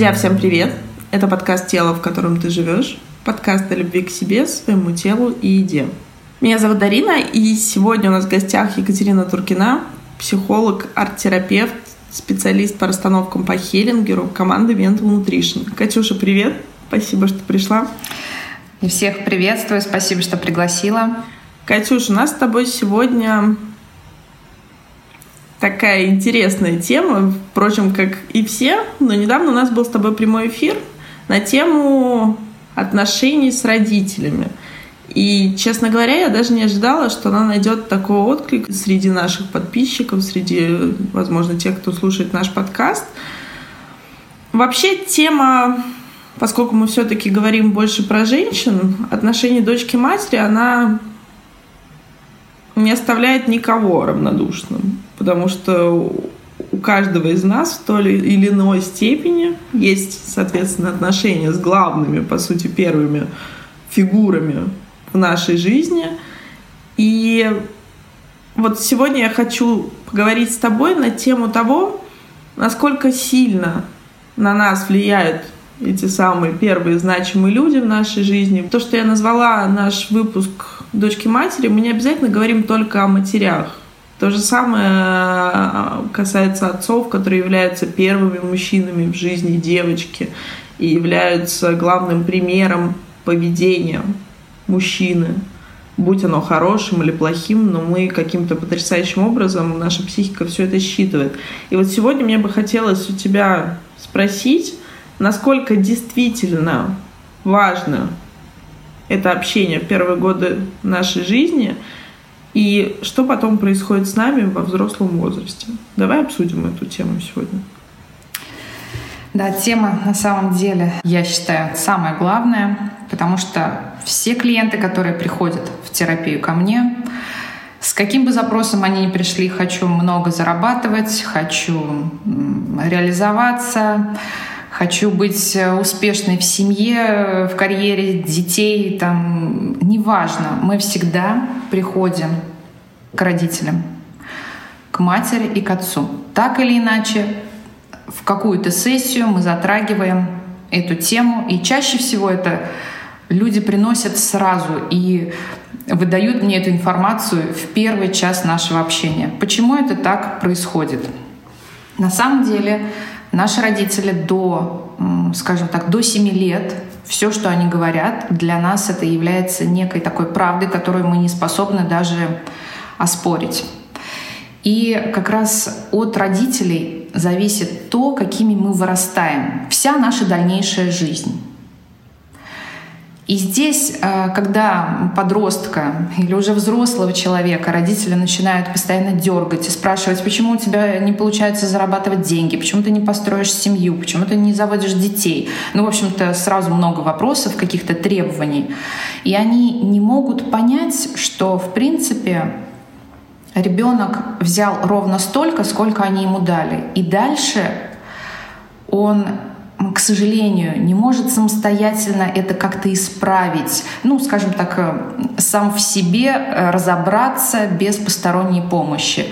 Друзья, всем привет! Это подкаст «Тело, в котором ты живешь», подкаст о любви к себе, своему телу и еде. Меня зовут Дарина, и сегодня у нас в гостях Екатерина Туркина, психолог, арт-терапевт, специалист по расстановкам по Хеллингеру команды Mental Nutrition. Катюша, привет! Спасибо, что пришла. И всех приветствую, спасибо, что пригласила. Катюш, у нас с тобой сегодня такая интересная тема, впрочем, как и все, но недавно у нас был с тобой прямой эфир на тему отношений с родителями. И, честно говоря, я даже не ожидала, что она найдет такой отклик среди наших подписчиков, среди, возможно, тех, кто слушает наш подкаст. Вообще тема, поскольку мы все-таки говорим больше про женщин, отношения дочки-матери, она не оставляет никого равнодушным потому что у каждого из нас в той или иной степени есть, соответственно, отношения с главными, по сути, первыми фигурами в нашей жизни. И вот сегодня я хочу поговорить с тобой на тему того, насколько сильно на нас влияют эти самые первые значимые люди в нашей жизни. То, что я назвала наш выпуск «Дочки матери», мы не обязательно говорим только о матерях. То же самое а, касается отцов, которые являются первыми мужчинами в жизни девочки и являются главным примером поведения мужчины, будь оно хорошим или плохим, но мы каким-то потрясающим образом, наша психика все это считывает. И вот сегодня мне бы хотелось у тебя спросить, насколько действительно важно это общение в первые годы нашей жизни – и что потом происходит с нами во взрослом возрасте? Давай обсудим эту тему сегодня. Да, тема на самом деле, я считаю, самая главная, потому что все клиенты, которые приходят в терапию ко мне, с каким бы запросом они ни пришли, хочу много зарабатывать, хочу реализоваться, хочу быть успешной в семье, в карьере детей, там, неважно, мы всегда приходим к родителям, к матери и к отцу. Так или иначе, в какую-то сессию мы затрагиваем эту тему, и чаще всего это люди приносят сразу и выдают мне эту информацию в первый час нашего общения. Почему это так происходит? На самом деле наши родители до, скажем так, до 7 лет все, что они говорят, для нас это является некой такой правдой, которую мы не способны даже оспорить. И как раз от родителей зависит то, какими мы вырастаем, вся наша дальнейшая жизнь. И здесь, э, когда подростка или уже взрослого человека родители начинают постоянно дергать и спрашивать, почему у тебя не получается зарабатывать деньги, почему ты не построишь семью, почему ты не заводишь детей. Ну, в общем-то, сразу много вопросов, каких-то требований. И они не могут понять, что, в принципе, ребенок взял ровно столько, сколько они ему дали. И дальше он к сожалению, не может самостоятельно это как-то исправить, ну, скажем так, э, сам в себе э, разобраться без посторонней помощи.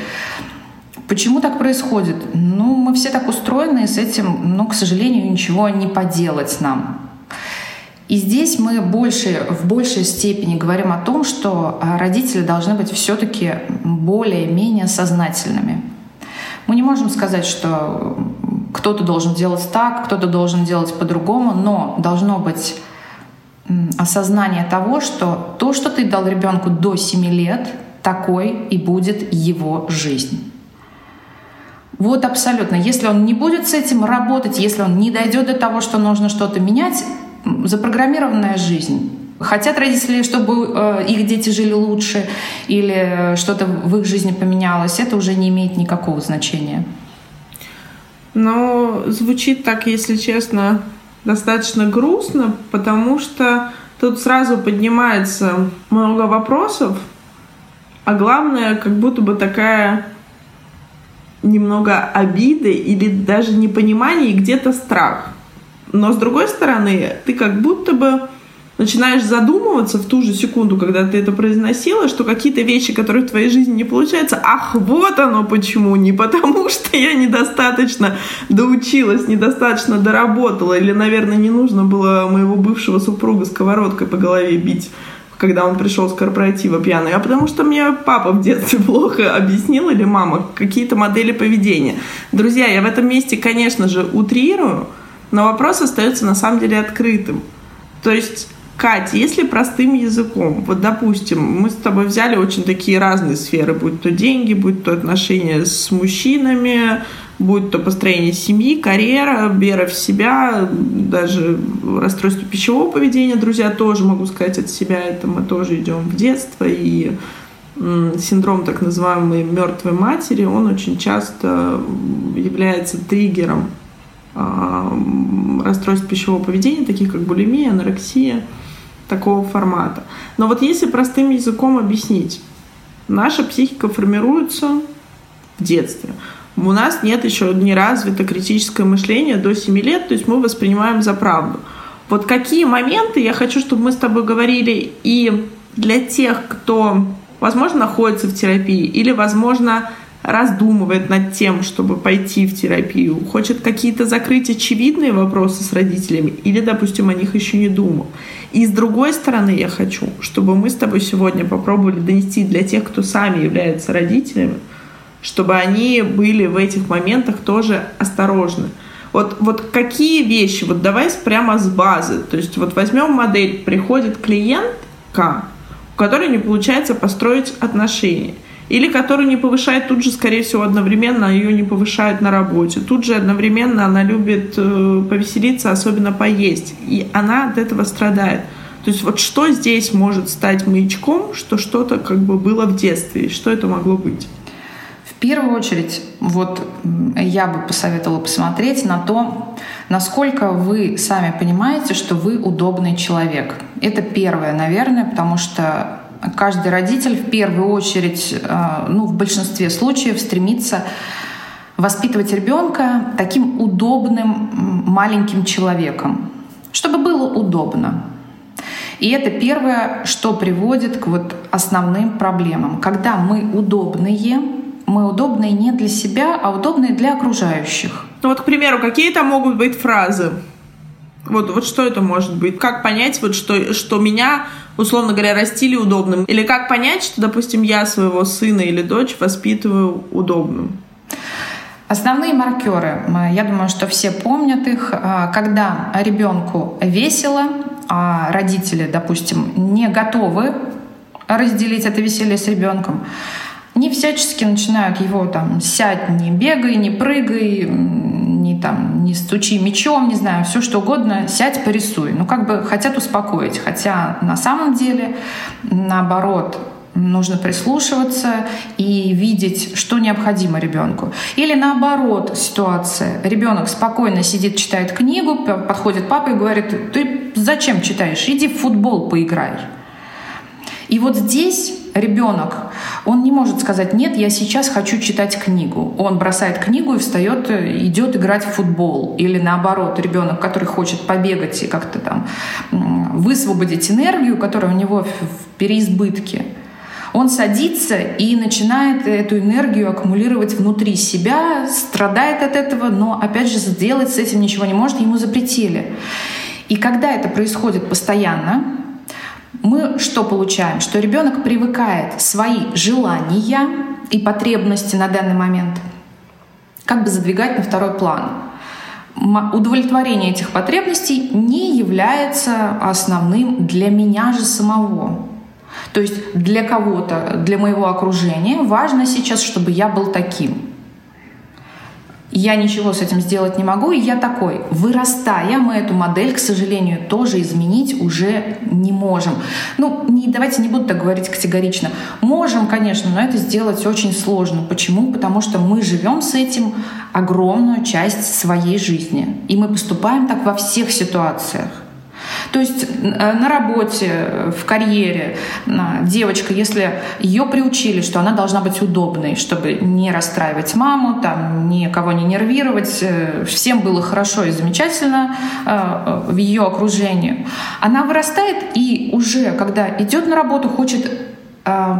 Почему так происходит? Ну, мы все так устроены, и с этим, ну, к сожалению, ничего не поделать нам. И здесь мы больше, в большей степени говорим о том, что э, родители должны быть все-таки более-менее сознательными. Мы не можем сказать, что кто-то должен делать так, кто-то должен делать по-другому, но должно быть осознание того, что то, что ты дал ребенку до 7 лет, такой и будет его жизнь. Вот абсолютно. Если он не будет с этим работать, если он не дойдет до того, что нужно что-то менять, запрограммированная жизнь. Хотят родители, чтобы э, их дети жили лучше или что-то в их жизни поменялось, это уже не имеет никакого значения. Но звучит так, если честно, достаточно грустно, потому что тут сразу поднимается много вопросов, а главное, как будто бы такая немного обиды или даже непонимание и где-то страх. Но с другой стороны, ты как будто бы начинаешь задумываться в ту же секунду, когда ты это произносила, что какие-то вещи, которые в твоей жизни не получаются, ах, вот оно почему, не потому что я недостаточно доучилась, недостаточно доработала, или, наверное, не нужно было моего бывшего супруга сковородкой по голове бить когда он пришел с корпоратива пьяный, а потому что мне папа в детстве плохо объяснил или мама какие-то модели поведения. Друзья, я в этом месте, конечно же, утрирую, но вопрос остается на самом деле открытым. То есть Катя, если простым языком, вот допустим, мы с тобой взяли очень такие разные сферы, будь то деньги, будь то отношения с мужчинами, будь то построение семьи, карьера, вера в себя, даже расстройство пищевого поведения, друзья, тоже могу сказать от себя, это мы тоже идем в детство, и синдром так называемой мертвой матери, он очень часто является триггером а, расстройств пищевого поведения, таких как булимия, анорексия – такого формата. Но вот если простым языком объяснить, наша психика формируется в детстве. У нас нет еще не развито критическое мышление до 7 лет, то есть мы воспринимаем за правду. Вот какие моменты я хочу, чтобы мы с тобой говорили и для тех, кто, возможно, находится в терапии или, возможно, раздумывает над тем, чтобы пойти в терапию, хочет какие-то закрыть очевидные вопросы с родителями или, допустим, о них еще не думал. И с другой стороны, я хочу, чтобы мы с тобой сегодня попробовали донести для тех, кто сами являются родителями, чтобы они были в этих моментах тоже осторожны. Вот, вот какие вещи, вот давай прямо с базы. То есть вот возьмем модель, приходит клиентка, у которой не получается построить отношения – или который не повышает тут же, скорее всего, одновременно ее не повышают на работе. Тут же одновременно она любит э, повеселиться, особенно поесть. И она от этого страдает. То есть вот что здесь может стать маячком, что что-то как бы было в детстве, что это могло быть? В первую очередь, вот я бы посоветовала посмотреть на то, насколько вы сами понимаете, что вы удобный человек. Это первое, наверное, потому что каждый родитель в первую очередь, э, ну, в большинстве случаев стремится воспитывать ребенка таким удобным маленьким человеком, чтобы было удобно. И это первое, что приводит к вот основным проблемам. Когда мы удобные, мы удобные не для себя, а удобные для окружающих. Ну вот, к примеру, какие там могут быть фразы? Вот, вот что это может быть? Как понять, вот что, что меня, условно говоря, растили удобным? Или как понять, что, допустим, я своего сына или дочь воспитываю удобным? Основные маркеры, я думаю, что все помнят их, а, когда ребенку весело, а родители, допустим, не готовы разделить это веселье с ребенком, не всячески начинают его там сядь, не бегай, не прыгай, не там не стучи мечом, не знаю, все что угодно, сядь, порисуй. Ну как бы хотят успокоить, хотя на самом деле наоборот нужно прислушиваться и видеть, что необходимо ребенку. Или наоборот ситуация. Ребенок спокойно сидит, читает книгу, подходит папа и говорит, ты зачем читаешь? Иди в футбол поиграй. И вот здесь ребенок, он не может сказать, нет, я сейчас хочу читать книгу. Он бросает книгу и встает, идет играть в футбол. Или наоборот, ребенок, который хочет побегать и как-то там высвободить энергию, которая у него в переизбытке, он садится и начинает эту энергию аккумулировать внутри себя, страдает от этого, но, опять же, сделать с этим ничего не может, ему запретили. И когда это происходит постоянно, мы что получаем? Что ребенок привыкает свои желания и потребности на данный момент как бы задвигать на второй план. Удовлетворение этих потребностей не является основным для меня же самого. То есть для кого-то, для моего окружения важно сейчас, чтобы я был таким я ничего с этим сделать не могу, и я такой. Вырастая, мы эту модель, к сожалению, тоже изменить уже не можем. Ну, не, давайте не буду так говорить категорично. Можем, конечно, но это сделать очень сложно. Почему? Потому что мы живем с этим огромную часть своей жизни. И мы поступаем так во всех ситуациях. То есть э, на работе, в карьере девочка, если ее приучили, что она должна быть удобной, чтобы не расстраивать маму, там, никого не нервировать, э, всем было хорошо и замечательно э, в ее окружении, она вырастает и уже, когда идет на работу, хочет Э,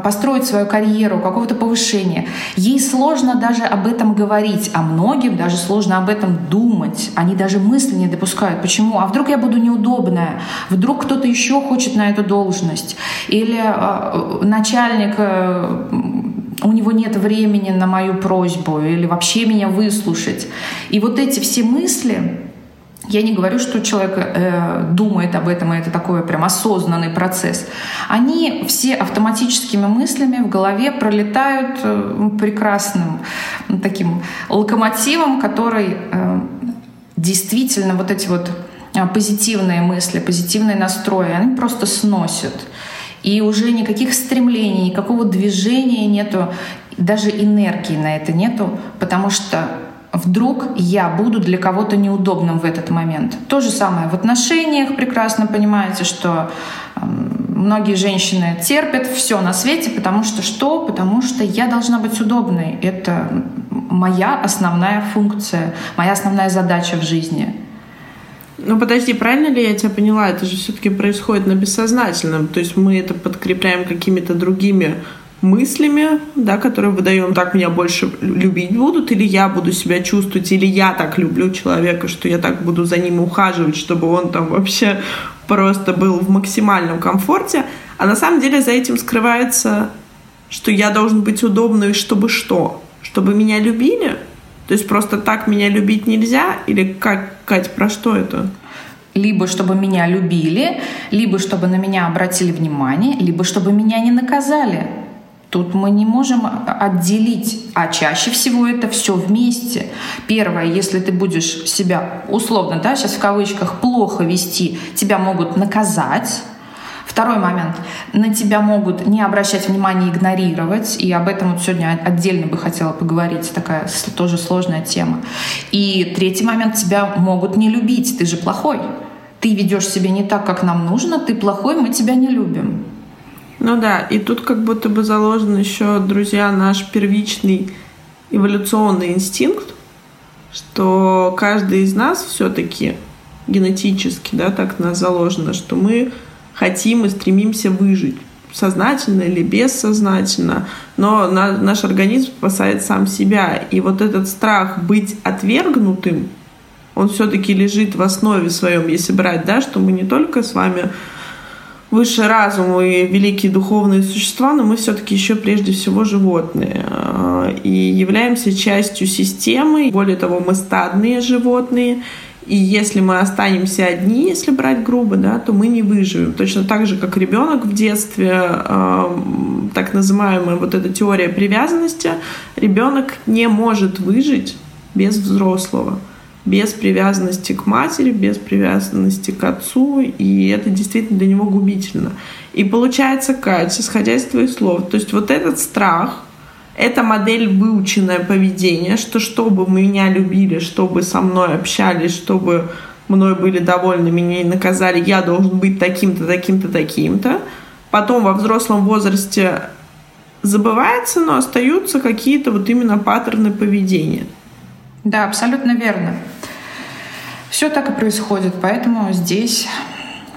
построить свою карьеру, какого-то повышения. Ей сложно даже об этом говорить, а многим даже сложно об этом думать. Они даже мысли не допускают. Почему? А вдруг я буду неудобная? Вдруг кто-то еще хочет на эту должность? Или э, начальник э, у него нет времени на мою просьбу или вообще меня выслушать. И вот эти все мысли, я не говорю, что человек э, думает об этом, и это такой прям осознанный процесс. Они все автоматическими мыслями в голове пролетают э, прекрасным таким локомотивом, который э, действительно вот эти вот э, позитивные мысли, позитивные настрои, они просто сносят. И уже никаких стремлений, никакого движения нету, даже энергии на это нету, потому что вдруг я буду для кого-то неудобным в этот момент. То же самое в отношениях. Прекрасно понимаете, что многие женщины терпят все на свете, потому что что? Потому что я должна быть удобной. Это моя основная функция, моя основная задача в жизни. Ну подожди, правильно ли я тебя поняла? Это же все-таки происходит на бессознательном. То есть мы это подкрепляем какими-то другими мыслями, да, которые выдаем, так меня больше любить будут, или я буду себя чувствовать, или я так люблю человека, что я так буду за ним ухаживать, чтобы он там вообще просто был в максимальном комфорте. А на самом деле за этим скрывается, что я должен быть удобной, чтобы что? Чтобы меня любили? То есть просто так меня любить нельзя? Или как, Кать, про что это? либо чтобы меня любили, либо чтобы на меня обратили внимание, либо чтобы меня не наказали. Тут мы не можем отделить, а чаще всего это все вместе. Первое, если ты будешь себя условно, да, сейчас в кавычках, плохо вести, тебя могут наказать. Второй момент. На тебя могут не обращать внимания, игнорировать. И об этом вот сегодня отдельно бы хотела поговорить. Такая тоже сложная тема. И третий момент. Тебя могут не любить. Ты же плохой. Ты ведешь себя не так, как нам нужно. Ты плохой, мы тебя не любим. Ну да, и тут как будто бы заложен еще, друзья, наш первичный эволюционный инстинкт, что каждый из нас все-таки генетически, да, так нас заложено, что мы хотим и стремимся выжить сознательно или бессознательно, но на, наш организм спасает сам себя. И вот этот страх быть отвергнутым, он все-таки лежит в основе своем, если брать, да, что мы не только с вами высший разум и великие духовные существа, но мы все-таки еще прежде всего животные. А, и являемся частью системы. Более того, мы стадные животные. И если мы останемся одни, если брать грубо, да, то мы не выживем. Точно так же, как ребенок в детстве, э, так называемая вот эта теория привязанности, ребенок не может выжить без взрослого без привязанности к матери, без привязанности к отцу, и это действительно для него губительно. И получается, Катя, исходя из твоих слов, то есть вот этот страх, это модель выученное поведение, что чтобы меня любили, чтобы со мной общались, чтобы мной были довольны, меня не наказали, я должен быть таким-то, таким-то, таким-то. Потом во взрослом возрасте забывается, но остаются какие-то вот именно паттерны поведения. Да, абсолютно верно. Все так и происходит, поэтому здесь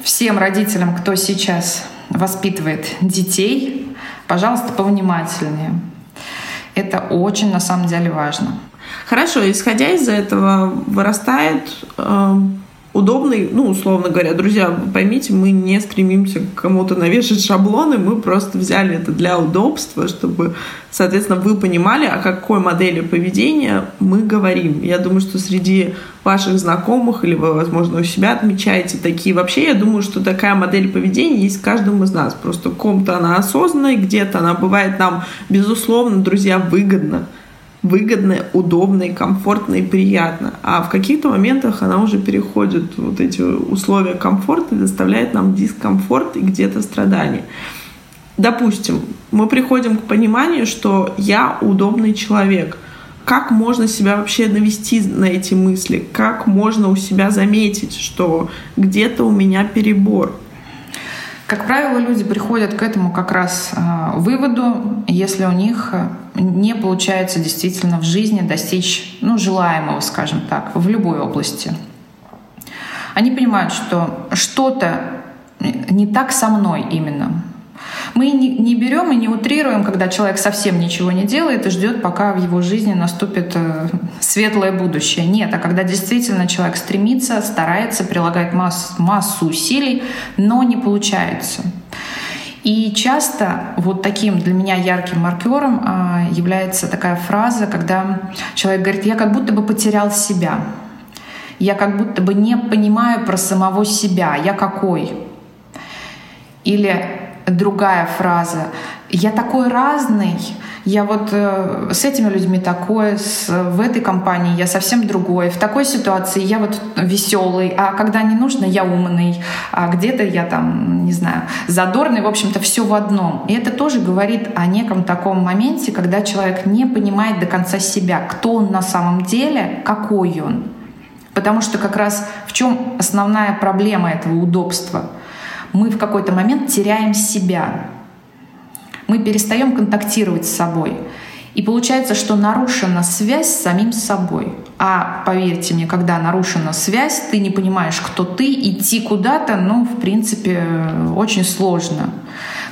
всем родителям, кто сейчас воспитывает детей, пожалуйста, повнимательнее. Это очень на самом деле важно. Хорошо, исходя из этого, вырастает э, удобный, ну, условно говоря, друзья, поймите, мы не стремимся к кому-то навешать шаблоны, мы просто взяли это для удобства, чтобы, соответственно, вы понимали, о какой модели поведения мы говорим. Я думаю, что среди ваших знакомых или вы, возможно, у себя отмечаете такие. Вообще, я думаю, что такая модель поведения есть в каждом из нас. Просто в ком-то она осознанная, где-то она бывает нам, безусловно, друзья, выгодна выгодно, удобно, и комфортно и приятно. А в каких-то моментах она уже переходит вот эти условия комфорта и доставляет нам дискомфорт и где-то страдания. Допустим, мы приходим к пониманию, что я удобный человек, как можно себя вообще навести на эти мысли, как можно у себя заметить, что где-то у меня перебор. Как правило, люди приходят к этому как раз э, выводу, если у них э, не получается действительно в жизни достичь ну, желаемого, скажем так, в любой области. Они понимают, что что-то не так со мной именно. Мы не, не берем и не утрируем, когда человек совсем ничего не делает и ждет, пока в его жизни наступит э, светлое будущее. Нет, а когда действительно человек стремится, старается, прилагает масс, массу усилий, но не получается. И часто вот таким для меня ярким маркером а, является такая фраза, когда человек говорит, я как будто бы потерял себя. Я как будто бы не понимаю про самого себя. Я какой? Или другая фраза. Я такой разный. Я вот э, с этими людьми такой, с, в этой компании я совсем другой. В такой ситуации я вот веселый, а когда не нужно, я умный, а где-то я там, не знаю, задорный. В общем-то, все в одном. И это тоже говорит о неком таком моменте, когда человек не понимает до конца себя, кто он на самом деле, какой он. Потому что как раз в чем основная проблема этого удобства – мы в какой-то момент теряем себя. Мы перестаем контактировать с собой. И получается, что нарушена связь с самим собой. А поверьте мне, когда нарушена связь, ты не понимаешь, кто ты, идти куда-то, ну, в принципе, очень сложно.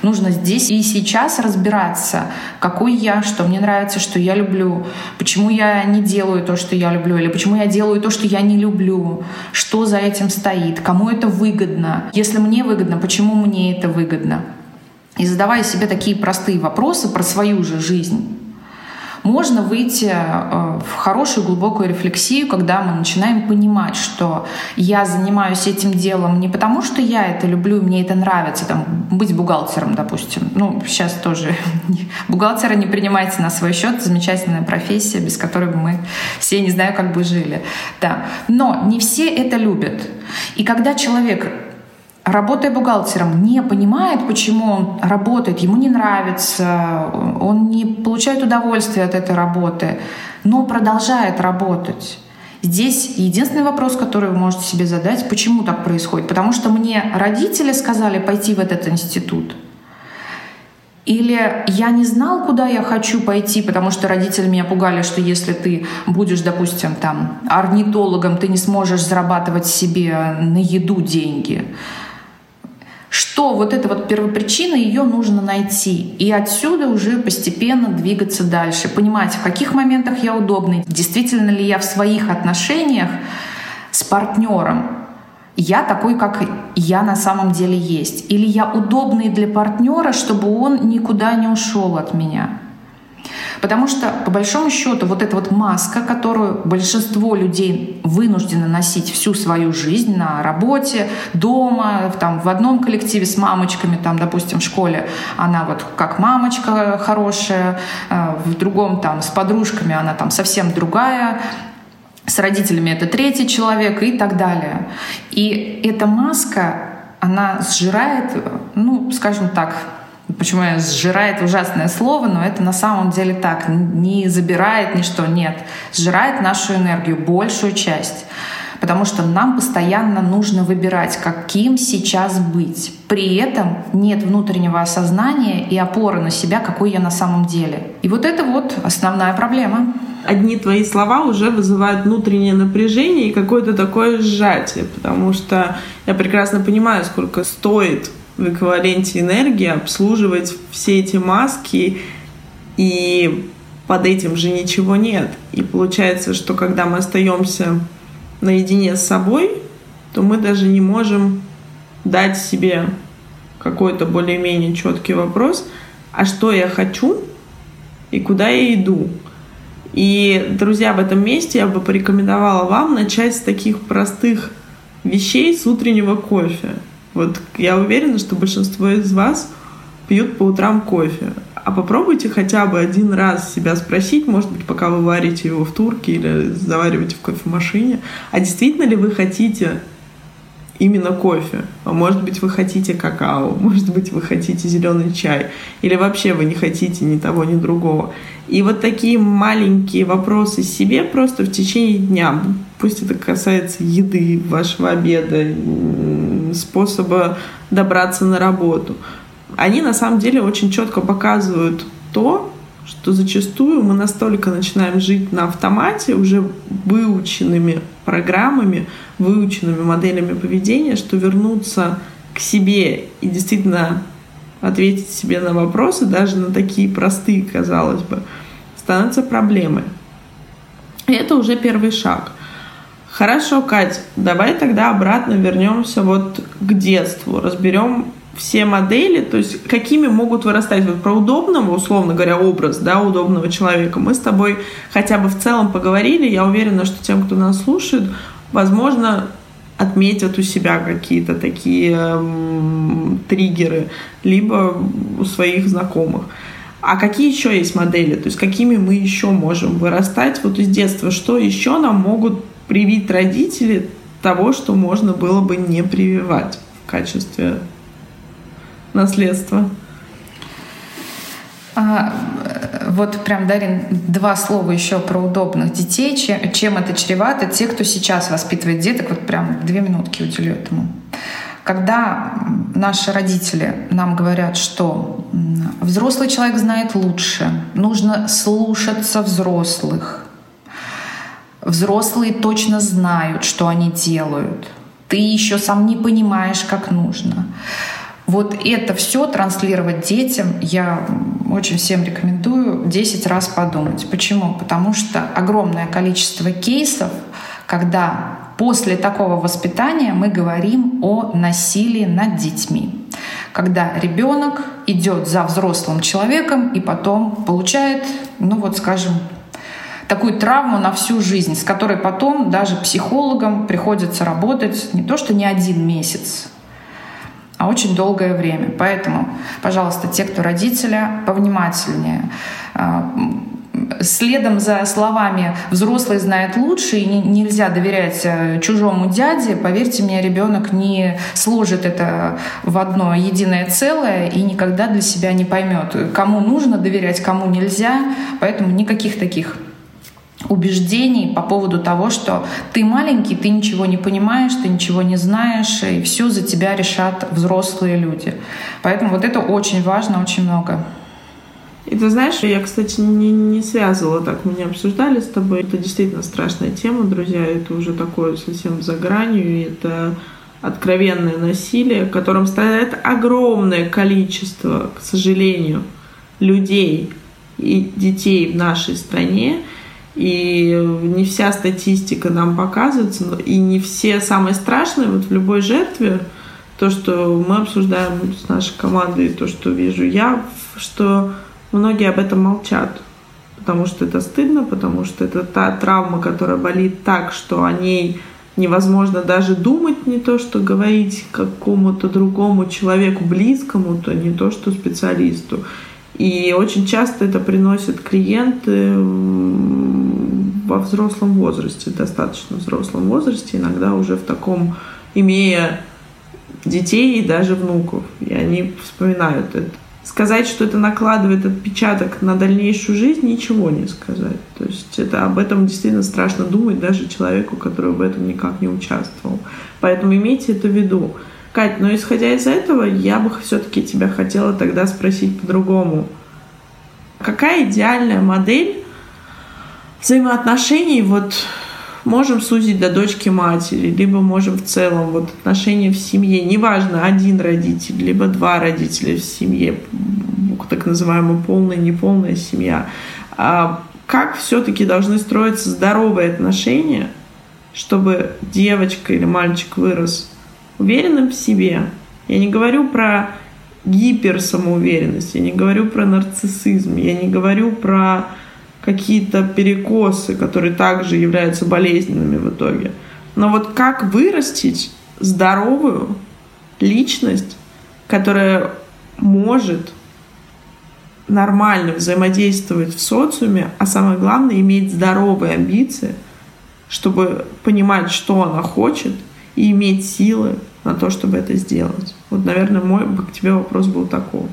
Нужно здесь и сейчас разбираться, какой я, что мне нравится, что я люблю, почему я не делаю то, что я люблю, или почему я делаю то, что я не люблю, что за этим стоит, кому это выгодно. Если мне выгодно, почему мне это выгодно? И задавая себе такие простые вопросы про свою же жизнь, можно выйти э, в хорошую глубокую рефлексию, когда мы начинаем понимать, что я занимаюсь этим делом не потому, что я это люблю, мне это нравится, там, быть бухгалтером, допустим. Ну, сейчас тоже бухгалтера не принимайте на свой счет, замечательная профессия, без которой мы все не знаю, как бы жили. Да. Но не все это любят. И когда человек работая бухгалтером, не понимает, почему он работает, ему не нравится, он не получает удовольствия от этой работы, но продолжает работать. Здесь единственный вопрос, который вы можете себе задать, почему так происходит. Потому что мне родители сказали пойти в этот институт. Или я не знал, куда я хочу пойти, потому что родители меня пугали, что если ты будешь, допустим, там орнитологом, ты не сможешь зарабатывать себе на еду деньги что вот эта вот первопричина, ее нужно найти. И отсюда уже постепенно двигаться дальше. Понимать, в каких моментах я удобный, действительно ли я в своих отношениях с партнером я такой, как я на самом деле есть. Или я удобный для партнера, чтобы он никуда не ушел от меня. Потому что, по большому счету, вот эта вот маска, которую большинство людей вынуждены носить всю свою жизнь на работе, дома, там, в одном коллективе с мамочками, там, допустим, в школе она вот как мамочка хорошая, э, в другом там с подружками она там совсем другая, с родителями это третий человек и так далее. И эта маска, она сжирает, ну, скажем так, Почему я сжирает ужасное слово, но это на самом деле так. Не забирает ничто, нет. Сжирает нашу энергию, большую часть. Потому что нам постоянно нужно выбирать, каким сейчас быть. При этом нет внутреннего осознания и опоры на себя, какой я на самом деле. И вот это вот основная проблема. Одни твои слова уже вызывают внутреннее напряжение и какое-то такое сжатие, потому что я прекрасно понимаю, сколько стоит в эквиваленте энергии обслуживать все эти маски, и под этим же ничего нет. И получается, что когда мы остаемся наедине с собой, то мы даже не можем дать себе какой-то более-менее четкий вопрос, а что я хочу и куда я иду. И, друзья, в этом месте я бы порекомендовала вам начать с таких простых вещей с утреннего кофе. Вот я уверена, что большинство из вас пьют по утрам кофе. А попробуйте хотя бы один раз себя спросить, может быть, пока вы варите его в турке или завариваете в кофемашине, а действительно ли вы хотите именно кофе. А может быть, вы хотите какао, может быть, вы хотите зеленый чай, или вообще вы не хотите ни того, ни другого. И вот такие маленькие вопросы себе просто в течение дня, пусть это касается еды, вашего обеда, способа добраться на работу, они на самом деле очень четко показывают то, что зачастую мы настолько начинаем жить на автомате, уже выученными программами, выученными моделями поведения, что вернуться к себе и действительно ответить себе на вопросы, даже на такие простые, казалось бы, становится проблемой. И это уже первый шаг. Хорошо, Кать, давай тогда обратно вернемся вот к детству, разберем все модели, то есть какими могут вырастать вот про удобного, условно говоря, образ, да, удобного человека. Мы с тобой хотя бы в целом поговорили. Я уверена, что тем, кто нас слушает, возможно, отметят у себя какие-то такие м, триггеры, либо у своих знакомых. А какие еще есть модели? То есть какими мы еще можем вырастать вот из детства? Что еще нам могут привить родители того, что можно было бы не прививать в качестве наследство? А, вот прям, Дарин, два слова еще про удобных детей. Чем, чем это чревато? Те, кто сейчас воспитывает деток, вот прям две минутки уделю этому. Когда наши родители нам говорят, что взрослый человек знает лучше, нужно слушаться взрослых, взрослые точно знают, что они делают, ты еще сам не понимаешь, как нужно. Вот это все транслировать детям я очень всем рекомендую 10 раз подумать. Почему? Потому что огромное количество кейсов, когда после такого воспитания мы говорим о насилии над детьми. Когда ребенок идет за взрослым человеком и потом получает, ну вот скажем, такую травму на всю жизнь, с которой потом даже психологам приходится работать не то что не один месяц, а очень долгое время. Поэтому, пожалуйста, те, кто родителя, повнимательнее. А, следом за словами «взрослый знает лучше» и нельзя доверять э, чужому дяде, поверьте мне, ребенок не сложит это в одно единое целое и никогда для себя не поймет, кому нужно доверять, кому нельзя. Поэтому никаких таких убеждений по поводу того, что ты маленький, ты ничего не понимаешь, ты ничего не знаешь, и все за тебя решат взрослые люди. Поэтому вот это очень важно, очень много. И ты знаешь, я, кстати, не, не связывала так, мы не обсуждали с тобой. Это действительно страшная тема, друзья, это уже такое совсем за гранью, и это откровенное насилие, которым страдает огромное количество, к сожалению, людей и детей в нашей стране. И не вся статистика нам показывается, и не все самые страшные вот в любой жертве, то, что мы обсуждаем с нашей командой, то, что вижу я, что многие об этом молчат. Потому что это стыдно, потому что это та травма, которая болит так, что о ней невозможно даже думать, не то что говорить какому-то другому человеку близкому, то не то что специалисту. И очень часто это приносят клиенты во взрослом возрасте, достаточно взрослом возрасте, иногда уже в таком, имея детей и даже внуков. И они вспоминают это. Сказать, что это накладывает отпечаток на дальнейшую жизнь, ничего не сказать. То есть это об этом действительно страшно думать даже человеку, который в этом никак не участвовал. Поэтому имейте это в виду. Кать, но исходя из этого, я бы все-таки тебя хотела тогда спросить по-другому. Какая идеальная модель взаимоотношений вот можем сузить до дочки матери, либо можем в целом вот отношения в семье, неважно, один родитель, либо два родителя в семье, так называемая полная, неполная семья. А как все-таки должны строиться здоровые отношения, чтобы девочка или мальчик вырос уверенным в себе. Я не говорю про гиперсамоуверенность, я не говорю про нарциссизм, я не говорю про какие-то перекосы, которые также являются болезненными в итоге. Но вот как вырастить здоровую личность, которая может нормально взаимодействовать в социуме, а самое главное, иметь здоровые амбиции, чтобы понимать, что она хочет, и иметь силы на то, чтобы это сделать? Вот, наверное, мой к тебе вопрос был такой.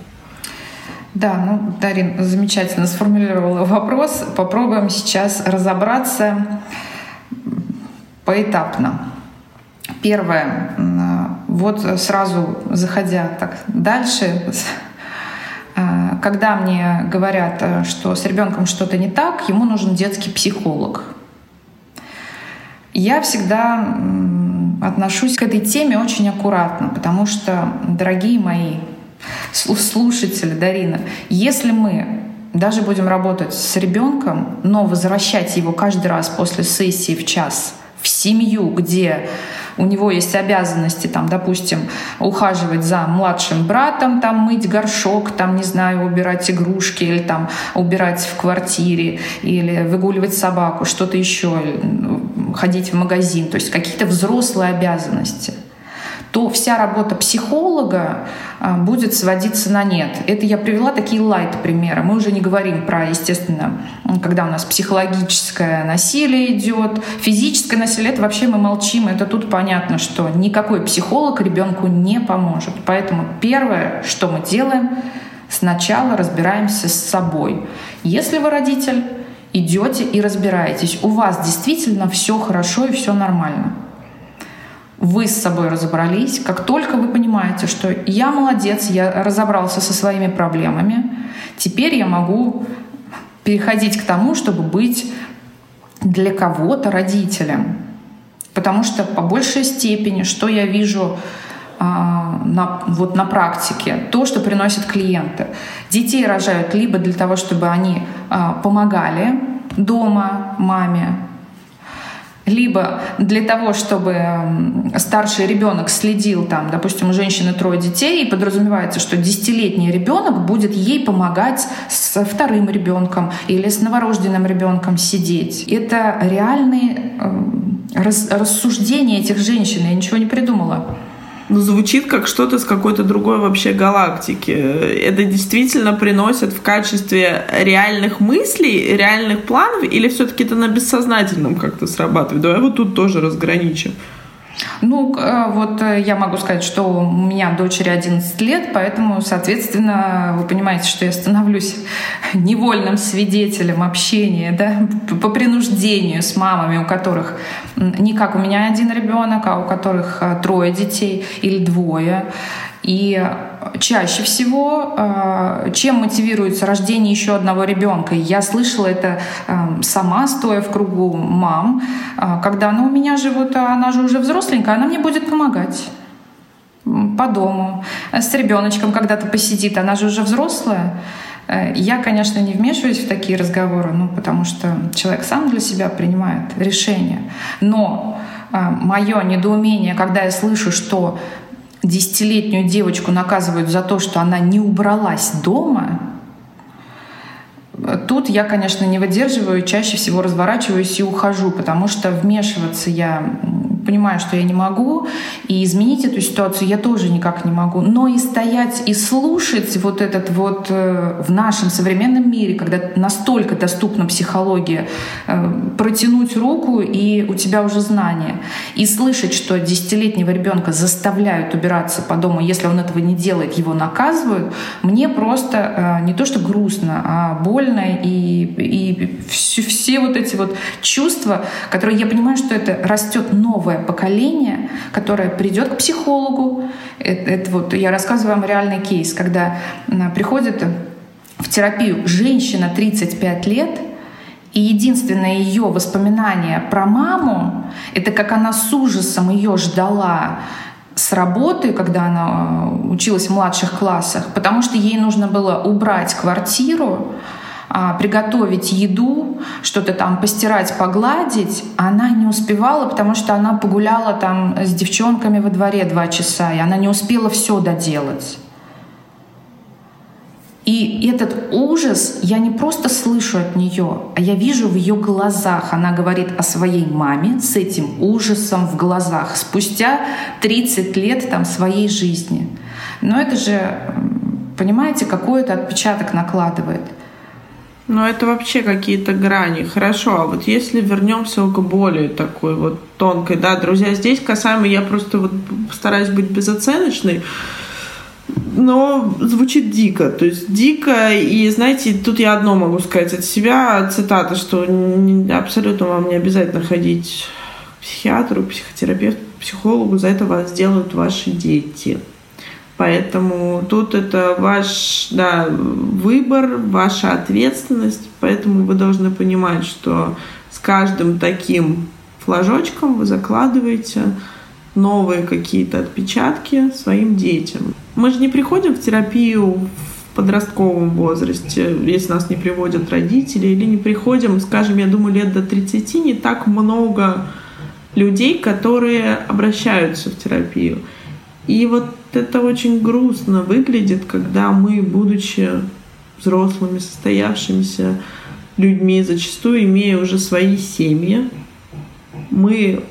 Да, ну, Дарин замечательно сформулировала вопрос. Попробуем сейчас разобраться поэтапно. Первое. Вот сразу заходя так дальше, а, когда мне говорят, что с ребенком что-то не так, ему нужен детский психолог. Я всегда отношусь к этой теме очень аккуратно, потому что, дорогие мои, слушатели, Дарина, если мы даже будем работать с ребенком, но возвращать его каждый раз после сессии в час в семью, где у него есть обязанности, там, допустим, ухаживать за младшим братом, там, мыть горшок, там, не знаю, убирать игрушки или там убирать в квартире или выгуливать собаку, что-то еще, ходить в магазин, то есть какие-то взрослые обязанности – то вся работа психолога а, будет сводиться на нет. Это я привела такие лайт-примеры. Мы уже не говорим про, естественно, когда у нас психологическое насилие идет, физическое насилие, это вообще мы молчим. Это тут понятно, что никакой психолог ребенку не поможет. Поэтому первое, что мы делаем, сначала разбираемся с собой. Если вы родитель, идете и разбираетесь. У вас действительно все хорошо и все нормально вы с собой разобрались, как только вы понимаете, что я молодец, я разобрался со своими проблемами, теперь я могу переходить к тому, чтобы быть для кого-то родителем. Потому что по большей степени, что я вижу а, на, вот на практике, то, что приносят клиенты. Детей рожают либо для того, чтобы они а, помогали дома маме, либо для того, чтобы старший ребенок следил, там, допустим, у женщины трое детей, и подразумевается, что десятилетний ребенок будет ей помогать с вторым ребенком или с новорожденным ребенком сидеть. Это реальные рассуждения этих женщин, я ничего не придумала ну, звучит как что-то с какой-то другой вообще галактики. Это действительно приносит в качестве реальных мыслей, реальных планов, или все-таки это на бессознательном как-то срабатывает? Давай вот тут тоже разграничим. Ну, э, вот э, я могу сказать, что у меня дочери 11 лет, поэтому, соответственно, вы понимаете, что я становлюсь невольным свидетелем общения, да, по принуждению с мамами, у которых не как у меня один ребенок, а у которых э, трое детей или двое. И чаще всего, э, чем мотивируется рождение еще одного ребенка, я слышала это э, сама, стоя в кругу мам, э, когда она у меня живут, а она же уже взросленькая, она мне будет помогать по дому, с ребеночком когда-то посидит, она же уже взрослая. Я, конечно, не вмешиваюсь в такие разговоры, ну, потому что человек сам для себя принимает решение. Но мое недоумение, когда я слышу, что десятилетнюю девочку наказывают за то, что она не убралась дома, тут я, конечно, не выдерживаю, чаще всего разворачиваюсь и ухожу, потому что вмешиваться я понимаю, что я не могу, и изменить эту ситуацию я тоже никак не могу. Но и стоять и слушать вот этот вот э, в нашем современном мире, когда настолько доступна психология, э, протянуть руку, и у тебя уже знания. И слышать, что десятилетнего ребенка заставляют убираться по дому, если он этого не делает, его наказывают, мне просто э, не то что грустно, а больно, и, и все, все вот эти вот чувства, которые я понимаю, что это растет новое новое поколение, которое придет к психологу. Это, это вот я рассказываю вам реальный кейс, когда приходит в терапию женщина 35 лет, и единственное ее воспоминание про маму — это как она с ужасом ее ждала с работы, когда она э, училась в младших классах, потому что ей нужно было убрать квартиру, приготовить еду, что-то там постирать, погладить, она не успевала, потому что она погуляла там с девчонками во дворе два часа, и она не успела все доделать. И этот ужас я не просто слышу от нее, а я вижу в ее глазах. Она говорит о своей маме с этим ужасом в глазах спустя 30 лет там своей жизни. Но это же, понимаете, какой-то отпечаток накладывает. Ну, это вообще какие-то грани. Хорошо, а вот если вернемся к более такой вот тонкой, да, друзья, здесь касаемо, я просто вот стараюсь быть безоценочной, но звучит дико. То есть дико, и знаете, тут я одно могу сказать от себя, цитата, что абсолютно вам не обязательно ходить к психиатру, психотерапевту, психологу, за это вас сделают ваши дети. Поэтому тут это ваш да, выбор, ваша ответственность. Поэтому вы должны понимать, что с каждым таким флажочком вы закладываете новые какие-то отпечатки своим детям. Мы же не приходим в терапию в подростковом возрасте, если нас не приводят родители, или не приходим, скажем, я думаю, лет до 30, не так много людей, которые обращаются в терапию. И вот это очень грустно выглядит, когда мы, будучи взрослыми, состоявшимися людьми, зачастую имея уже свои семьи, мы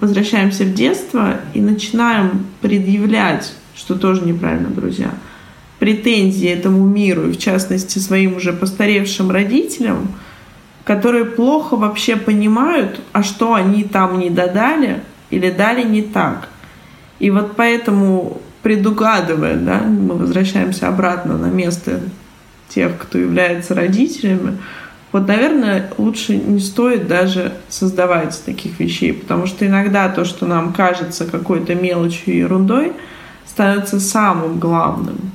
возвращаемся в детство и начинаем предъявлять, что тоже неправильно, друзья, претензии этому миру, и в частности своим уже постаревшим родителям, которые плохо вообще понимают, а что они там не додали или дали не так. И вот поэтому предугадывая, да, мы возвращаемся обратно на место тех, кто является родителями, вот, наверное, лучше не стоит даже создавать таких вещей, потому что иногда то, что нам кажется какой-то мелочью и ерундой, становится самым главным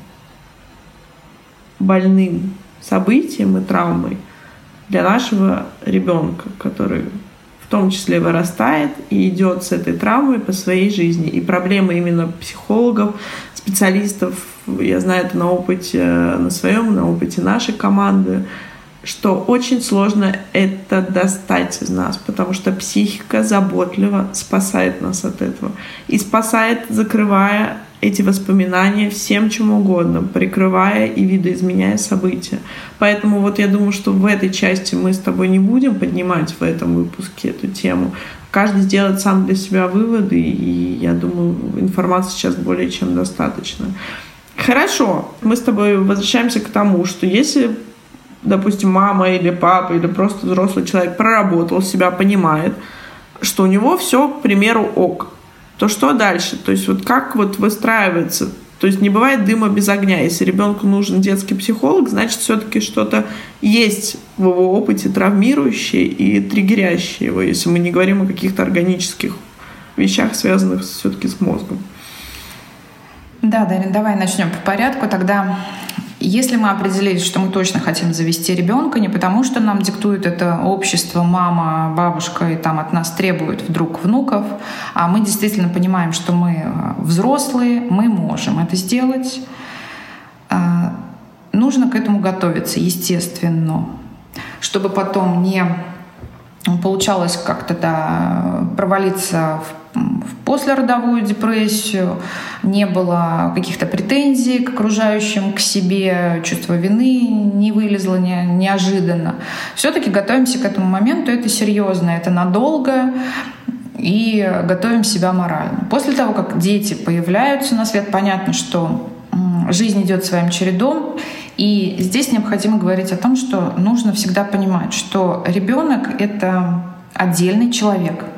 больным событием и травмой для нашего ребенка, который в том числе вырастает и идет с этой травмой по своей жизни. И проблема именно психологов, специалистов, я знаю это на опыте, на своем, на опыте нашей команды, что очень сложно это достать из нас, потому что психика заботливо спасает нас от этого. И спасает, закрывая эти воспоминания всем чем угодно, прикрывая и видоизменяя события. Поэтому вот я думаю, что в этой части мы с тобой не будем поднимать в этом выпуске эту тему. Каждый сделает сам для себя выводы, и я думаю, информации сейчас более чем достаточно. Хорошо, мы с тобой возвращаемся к тому, что если допустим, мама или папа или просто взрослый человек проработал себя, понимает, что у него все, к примеру, ок, то что дальше? То есть вот как вот выстраивается то есть не бывает дыма без огня. Если ребенку нужен детский психолог, значит, все-таки что-то есть в его опыте травмирующее и триггерящее его, если мы не говорим о каких-то органических вещах, связанных все-таки с мозгом. Да, Дарин, давай начнем по порядку. Тогда если мы определились, что мы точно хотим завести ребенка, не потому что нам диктует это общество, мама, бабушка и там от нас требует вдруг внуков, а мы действительно понимаем, что мы э, взрослые, мы можем это сделать, э, нужно к этому готовиться, естественно, чтобы потом не получалось как-то да, провалиться в в послеродовую депрессию, не было каких-то претензий к окружающим, к себе, чувство вины не вылезло не, неожиданно. Все-таки готовимся к этому моменту, это серьезно, это надолго, и готовим себя морально. После того, как дети появляются на свет, понятно, что жизнь идет своим чередом, и здесь необходимо говорить о том, что нужно всегда понимать, что ребенок — это отдельный человек —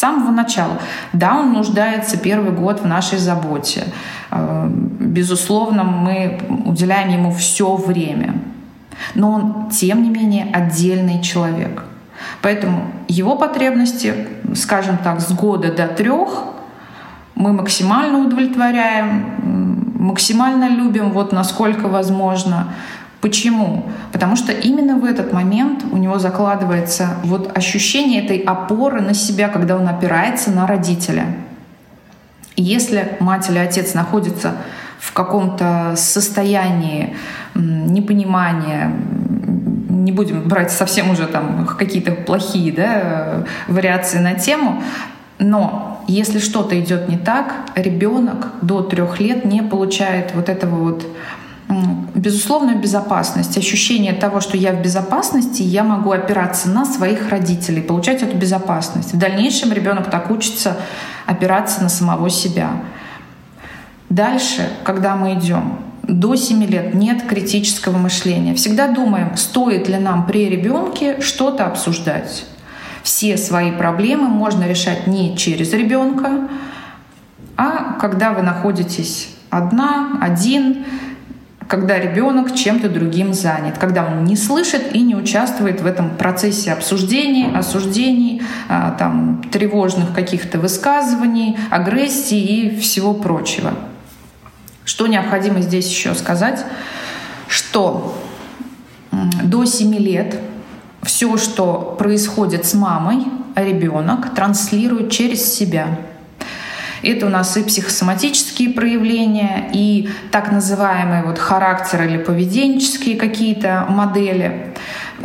самого начала. Да, он нуждается первый год в нашей заботе. Э, безусловно, мы уделяем ему все время. Но он, тем не менее, отдельный человек. Поэтому его потребности, скажем так, с года до трех мы максимально удовлетворяем, максимально любим, вот насколько возможно. Почему? Потому что именно в этот момент у него закладывается вот ощущение этой опоры на себя, когда он опирается на родителя. И если мать или отец находится в каком-то состоянии непонимания, не будем брать совсем уже там какие-то плохие да, вариации на тему, но если что-то идет не так, ребенок до трех лет не получает вот этого вот безусловную безопасность, ощущение того, что я в безопасности, я могу опираться на своих родителей, получать эту безопасность. В дальнейшем ребенок так учится опираться на самого себя. Дальше, когда мы идем, до 7 лет нет критического мышления. Всегда думаем, стоит ли нам при ребенке что-то обсуждать. Все свои проблемы можно решать не через ребенка, а когда вы находитесь одна, один, когда ребенок чем-то другим занят, когда он не слышит и не участвует в этом процессе обсуждений, осуждений, а, там, тревожных каких-то высказываний, агрессии и всего прочего. Что необходимо здесь еще сказать? Что до 7 лет все, что происходит с мамой, ребенок транслирует через себя. Это у нас и психосоматические проявления, и так называемые вот характер или поведенческие какие-то модели.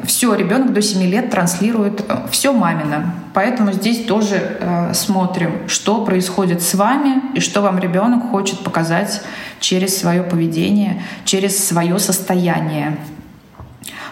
Все, ребенок до 7 лет транслирует э, все мамино. Поэтому здесь тоже э, смотрим, что происходит с вами и что вам ребенок хочет показать через свое поведение, через свое состояние.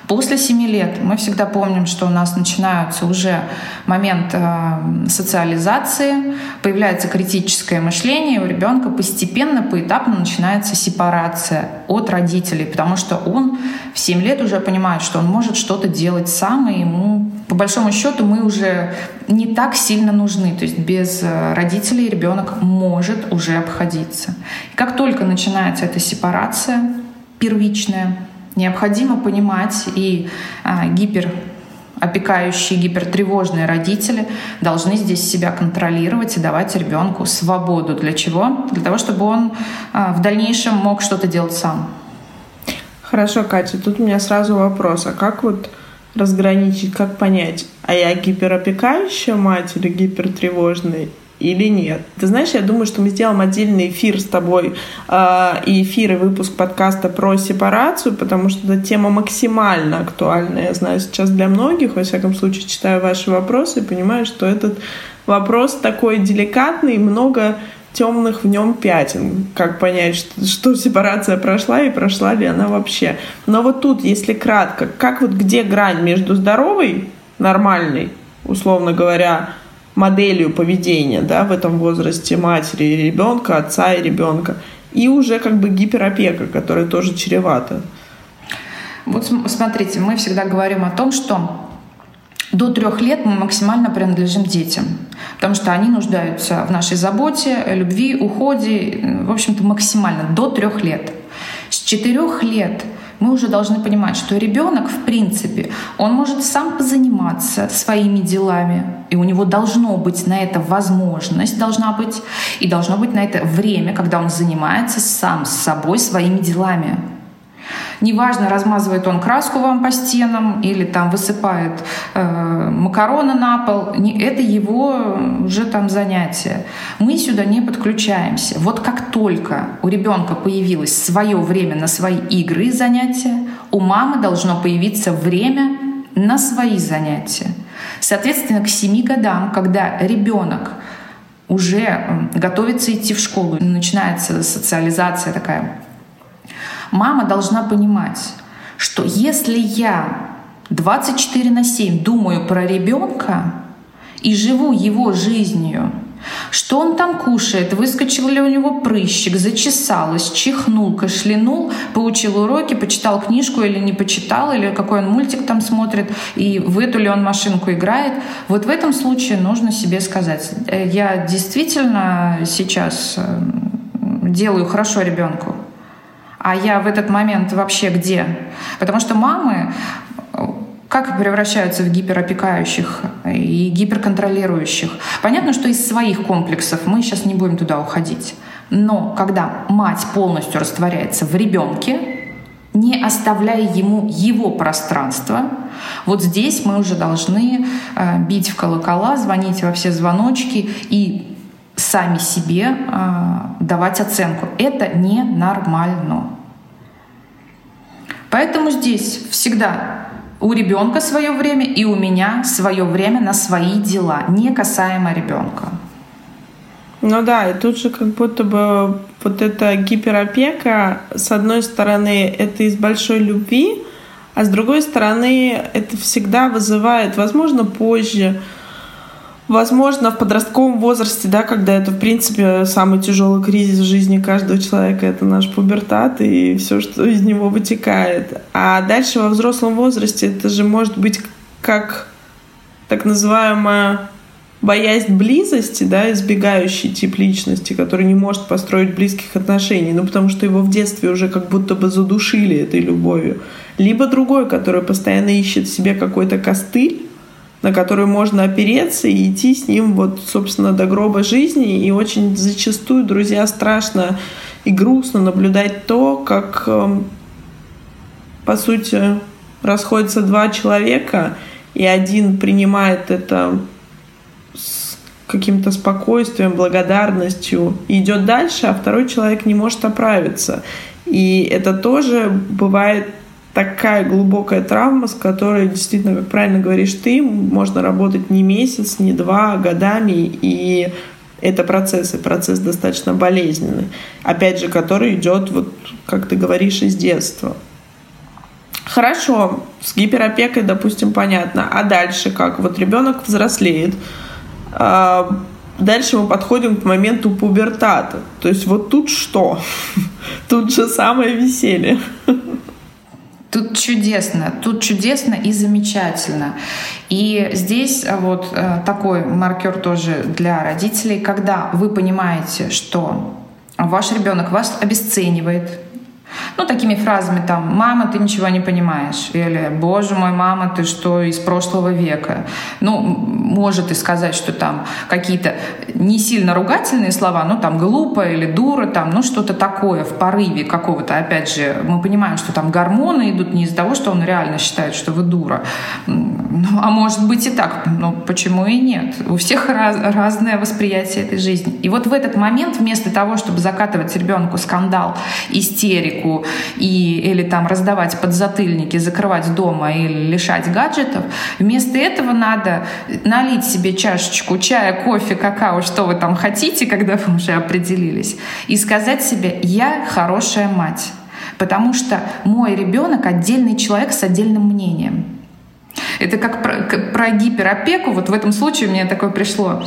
После 7 лет мы всегда помним, что у нас начинается уже момент э, социализации, появляется критическое мышление, у ребенка постепенно, поэтапно начинается сепарация от родителей, потому что он в 7 лет уже понимает, что он может что-то делать сам, и ему по большому счету мы уже не так сильно нужны. То есть без э, родителей ребенок может уже обходиться. И как только начинается эта сепарация первичная, Необходимо понимать и а, гипер опекающие, гипертревожные родители должны здесь себя контролировать и давать ребенку свободу. Для чего? Для того, чтобы он а, в дальнейшем мог что-то делать сам. Хорошо, Катя, тут у меня сразу вопрос. А как вот разграничить, как понять, а я гиперопекающая мать или гипертревожная? Или нет. Ты знаешь, я думаю, что мы сделаем отдельный эфир с тобой э, и эфир и выпуск подкаста про сепарацию, потому что эта тема максимально актуальна. Я знаю сейчас для многих, во всяком случае, читаю ваши вопросы и понимаю, что этот вопрос такой деликатный, много темных в нем пятен. Как понять, что, что сепарация прошла и прошла ли она вообще. Но вот тут, если кратко, как вот где грань между здоровой, нормальной, условно говоря, моделью поведения да, в этом возрасте матери и ребенка, отца и ребенка, и уже как бы гиперопека, которая тоже чревата. Вот смотрите, мы всегда говорим о том, что до трех лет мы максимально принадлежим детям, потому что они нуждаются в нашей заботе, любви, уходе, в общем-то максимально до трех лет. С четырех лет мы уже должны понимать, что ребенок, в принципе, он может сам позаниматься своими делами, и у него должно быть на это возможность, должна быть, и должно быть на это время, когда он занимается сам с собой своими делами. Неважно, размазывает он краску вам по стенам или там высыпает э, макароны на пол, не, это его уже там занятие. Мы сюда не подключаемся. Вот как только у ребенка появилось свое время на свои игры и занятия, у мамы должно появиться время на свои занятия. Соответственно, к 7 годам, когда ребенок уже готовится идти в школу, начинается социализация такая Мама должна понимать, что если я 24 на 7 думаю про ребенка и живу его жизнью, что он там кушает, выскочил ли у него прыщик, зачесалось, чихнул, кашлянул, поучил уроки, почитал книжку или не почитал, или какой он мультик там смотрит, и в эту ли он машинку играет. Вот в этом случае нужно себе сказать, «Э, я действительно сейчас э, делаю хорошо ребенку, а я в этот момент вообще где? Потому что мамы как превращаются в гиперопекающих и гиперконтролирующих. Понятно, что из своих комплексов мы сейчас не будем туда уходить. Но когда мать полностью растворяется в ребенке, не оставляя ему его пространство, вот здесь мы уже должны э, бить в колокола, звонить во все звоночки и сами себе э, давать оценку. Это ненормально. Поэтому здесь всегда у ребенка свое время и у меня свое время на свои дела, не касаемо ребенка. Ну да, и тут же как будто бы вот эта гиперопека, с одной стороны, это из большой любви, а с другой стороны, это всегда вызывает, возможно, позже, Возможно, в подростковом возрасте, да, когда это, в принципе, самый тяжелый кризис в жизни каждого человека, это наш пубертат и все, что из него вытекает. А дальше во взрослом возрасте это же может быть как так называемая боязнь близости, да, избегающий тип личности, который не может построить близких отношений, ну, потому что его в детстве уже как будто бы задушили этой любовью. Либо другой, который постоянно ищет в себе какой-то костыль, на который можно опереться и идти с ним вот, собственно, до гроба жизни. И очень зачастую, друзья, страшно и грустно наблюдать то, как, эм, по сути, расходятся два человека, и один принимает это каким-то спокойствием, благодарностью и идет дальше, а второй человек не может оправиться. И это тоже бывает такая глубокая травма, с которой действительно, как правильно говоришь ты, можно работать не месяц, не два, а годами, и это процесс, и процесс достаточно болезненный. Опять же, который идет, вот, как ты говоришь, из детства. Хорошо, с гиперопекой, допустим, понятно. А дальше как? Вот ребенок взрослеет, а, дальше мы подходим к моменту пубертата. То есть вот тут что? Тут же самое веселье. Тут чудесно, тут чудесно и замечательно. И здесь а, вот э, такой маркер тоже для родителей, когда вы понимаете, что ваш ребенок вас обесценивает, ну, такими фразами там «мама, ты ничего не понимаешь» или «боже мой, мама, ты что, из прошлого века». Ну, может и сказать, что там какие-то не сильно ругательные слова, ну, там «глупо» или «дура», там, ну, что-то такое в порыве какого-то. Опять же, мы понимаем, что там гормоны идут не из-за того, что он реально считает, что вы дура. Ну, а может быть и так. Ну, почему и нет? У всех раз, разное восприятие этой жизни. И вот в этот момент вместо того, чтобы закатывать ребенку скандал, истерику, истерику и, или там раздавать подзатыльники, закрывать дома или лишать гаджетов. Вместо этого надо налить себе чашечку чая, кофе, какао, что вы там хотите, когда вы уже определились, и сказать себе «я хорошая мать». Потому что мой ребенок отдельный человек с отдельным мнением. Это как про, про гиперопеку. Вот в этом случае мне такое пришло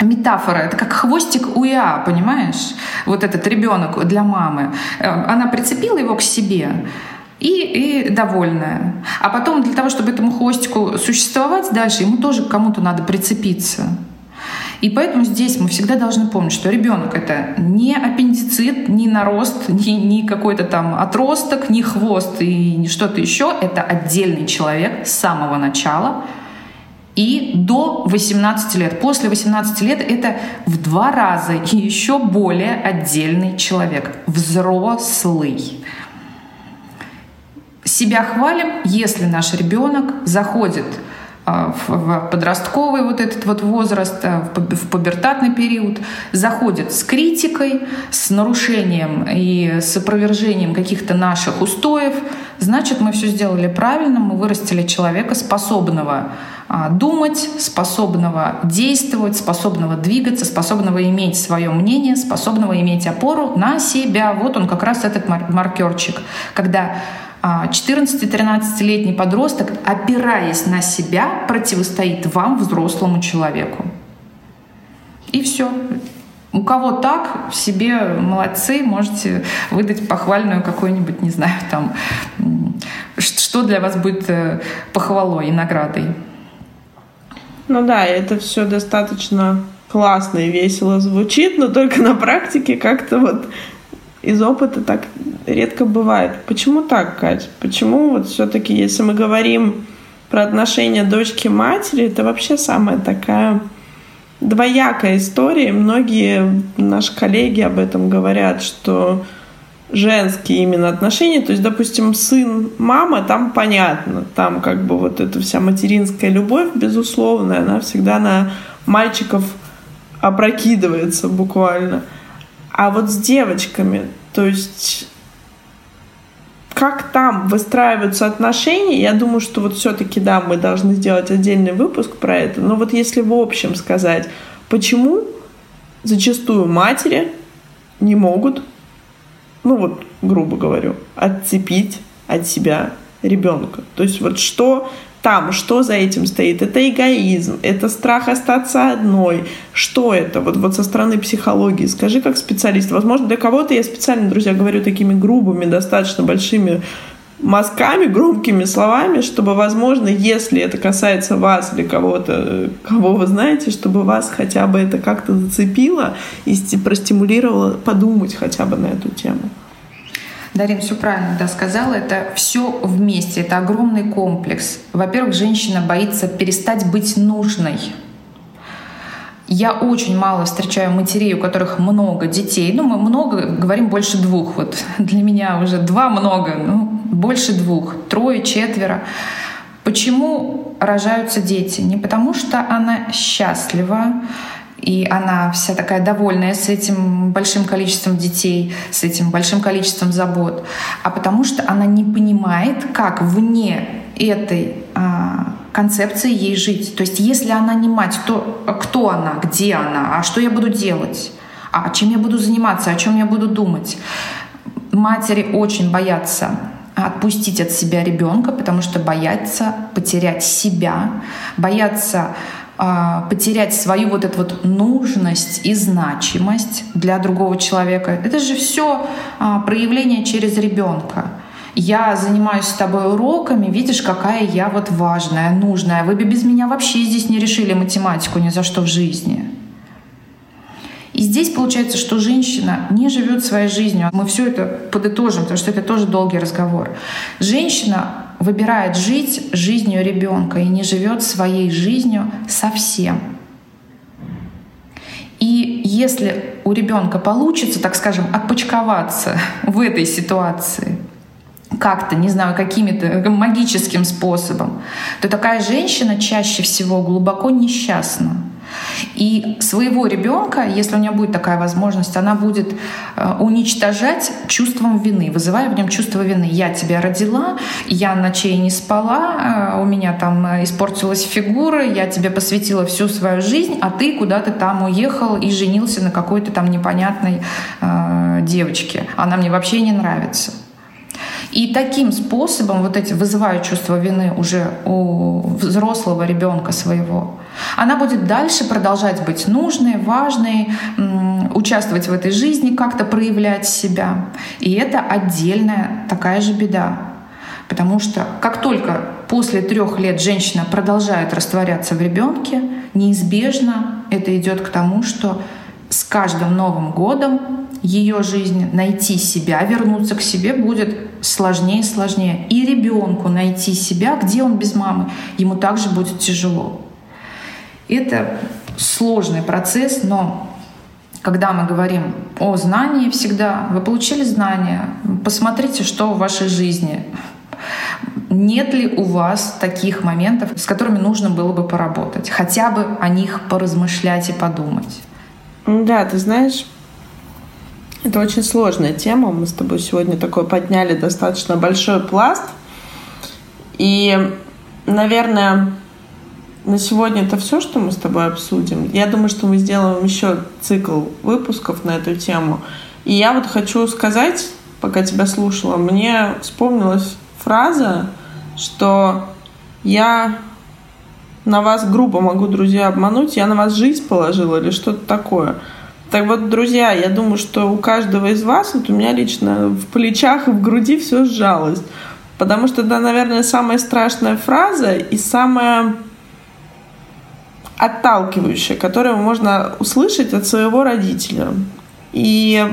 метафора. Это как хвостик УИА, понимаешь? Вот этот ребенок для мамы. Э, она прицепила его к себе и, и довольная. А потом для того, чтобы этому хвостику существовать дальше, ему тоже к кому-то надо прицепиться. И поэтому здесь мы всегда должны помнить, что ребенок это не аппендицит, не нарост, не, не какой-то там отросток, не хвост и не что-то еще. Это отдельный человек с самого начала, и до 18 лет. После 18 лет это в два раза и еще более отдельный человек, взрослый. Себя хвалим, если наш ребенок заходит а, в подростковый вот этот вот возраст, а, в пубертатный период, заходит с критикой, с нарушением и с опровержением каких-то наших устоев, значит, мы все сделали правильно, мы вырастили человека, способного думать, способного действовать, способного двигаться, способного иметь свое мнение, способного иметь опору на себя. Вот он как раз этот маркерчик, когда 14-13-летний а, подросток, опираясь на себя, противостоит вам, взрослому человеку. И все. У кого так, себе молодцы, можете выдать похвальную какую-нибудь, не знаю, там, что для вас будет э, похвалой и наградой. Ну да, это все достаточно классно и весело звучит, но только на практике как-то вот из опыта так редко бывает. Почему так, Кать? Почему вот все-таки, если мы говорим про отношения дочки-матери, это вообще самая такая двоякая история. Многие наши коллеги об этом говорят, что женские именно отношения. То есть, допустим, сын, мама, там понятно, там как бы вот эта вся материнская любовь, безусловно, она всегда на мальчиков опрокидывается буквально. А вот с девочками, то есть как там выстраиваются отношения, я думаю, что вот все-таки, да, мы должны сделать отдельный выпуск про это, но вот если в общем сказать, почему зачастую матери не могут ну вот, грубо говорю, отцепить от себя ребенка. То есть вот что там, что за этим стоит? Это эгоизм, это страх остаться одной. Что это? Вот, вот со стороны психологии. Скажи как специалист. Возможно, для кого-то я специально, друзья, говорю такими грубыми, достаточно большими мазками, громкими словами, чтобы, возможно, если это касается вас или кого-то, кого вы знаете, чтобы вас хотя бы это как-то зацепило и простимулировало подумать хотя бы на эту тему. Дарин все правильно да, сказала. Это все вместе. Это огромный комплекс. Во-первых, женщина боится перестать быть нужной. Я очень мало встречаю матерей, у которых много детей. Ну, мы много, говорим больше двух. Вот для меня уже два много, ну, больше двух, трое, четверо. Почему рожаются дети? Не потому что она счастлива, и она вся такая довольная с этим большим количеством детей, с этим большим количеством забот, а потому что она не понимает, как вне этой а, концепции ей жить. То есть если она не мать, то кто она, где она, а что я буду делать, а чем я буду заниматься, о чем я буду думать. Матери очень боятся отпустить от себя ребенка, потому что боятся потерять себя, боятся а, потерять свою вот эту вот нужность и значимость для другого человека. Это же все а, проявление через ребенка. Я занимаюсь с тобой уроками, видишь, какая я вот важная, нужная. Вы бы без меня вообще здесь не решили математику ни за что в жизни. И здесь получается, что женщина не живет своей жизнью. Мы все это подытожим, потому что это тоже долгий разговор. Женщина выбирает жить жизнью ребенка и не живет своей жизнью совсем. И если у ребенка получится, так скажем, отпочковаться в этой ситуации, как-то, не знаю, каким-то магическим способом, то такая женщина чаще всего глубоко несчастна. И своего ребенка, если у нее будет такая возможность, она будет э, уничтожать чувством вины, вызывая в нем чувство вины. Я тебя родила, я ночей не спала, э, у меня там э, испортилась фигура, я тебе посвятила всю свою жизнь, а ты куда-то там уехал и женился на какой-то там непонятной э, девочке. Она мне вообще не нравится. И таким способом вот эти вызывают чувство вины уже у взрослого ребенка своего. Она будет дальше продолжать быть нужной, важной, участвовать в этой жизни, как-то проявлять себя. И это отдельная такая же беда. Потому что как только после трех лет женщина продолжает растворяться в ребенке, неизбежно это идет к тому, что с каждым Новым годом ее жизни найти себя, вернуться к себе будет сложнее и сложнее. И ребенку найти себя, где он без мамы, ему также будет тяжело. Это сложный процесс, но когда мы говорим о знании всегда, вы получили знания, посмотрите, что в вашей жизни. Нет ли у вас таких моментов, с которыми нужно было бы поработать? Хотя бы о них поразмышлять и подумать. Да, ты знаешь, это очень сложная тема. Мы с тобой сегодня такой подняли достаточно большой пласт. И, наверное, на сегодня это все, что мы с тобой обсудим. Я думаю, что мы сделаем еще цикл выпусков на эту тему. И я вот хочу сказать, пока тебя слушала, мне вспомнилась фраза, что я на вас грубо могу, друзья, обмануть, я на вас жизнь положила или что-то такое. Так вот, друзья, я думаю, что у каждого из вас, вот у меня лично в плечах и в груди все сжалось. Потому что это, наверное, самая страшная фраза и самая отталкивающая, которую можно услышать от своего родителя. И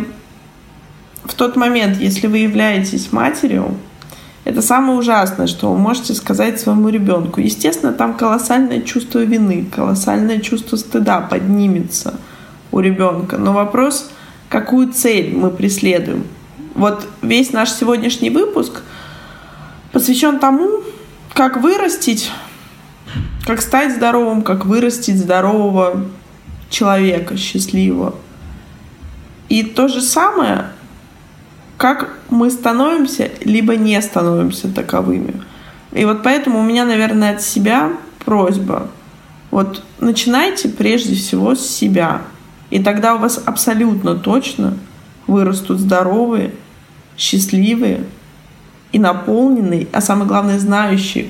в тот момент, если вы являетесь матерью, это самое ужасное, что вы можете сказать своему ребенку. Естественно, там колоссальное чувство вины, колоссальное чувство стыда поднимется – у ребенка. Но вопрос, какую цель мы преследуем. Вот весь наш сегодняшний выпуск посвящен тому, как вырастить, как стать здоровым, как вырастить здорового человека, счастливого. И то же самое, как мы становимся, либо не становимся таковыми. И вот поэтому у меня, наверное, от себя просьба. Вот начинайте прежде всего с себя – и тогда у вас абсолютно точно вырастут здоровые, счастливые и наполненные, а самое главное, знающие,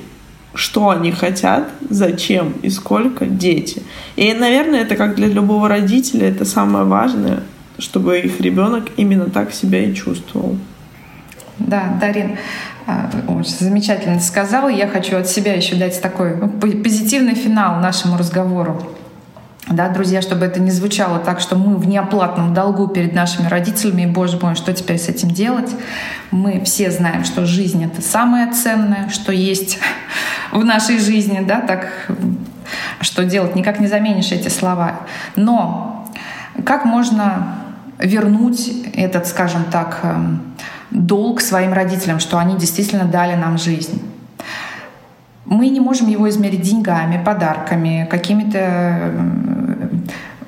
что они хотят, зачем и сколько дети. И, наверное, это как для любого родителя, это самое важное, чтобы их ребенок именно так себя и чувствовал. Да, Дарин, а, очень замечательно сказала. Я хочу от себя еще дать такой позитивный финал нашему разговору. Да, друзья, чтобы это не звучало так, что мы в неоплатном долгу перед нашими родителями, и, боже мой, что теперь с этим делать? Мы все знаем, что жизнь — это самое ценное, что есть в нашей жизни, да, так что делать, никак не заменишь эти слова. Но как можно вернуть этот, скажем так, эм, долг своим родителям, что они действительно дали нам жизнь? Мы не можем его измерить деньгами, подарками, какими-то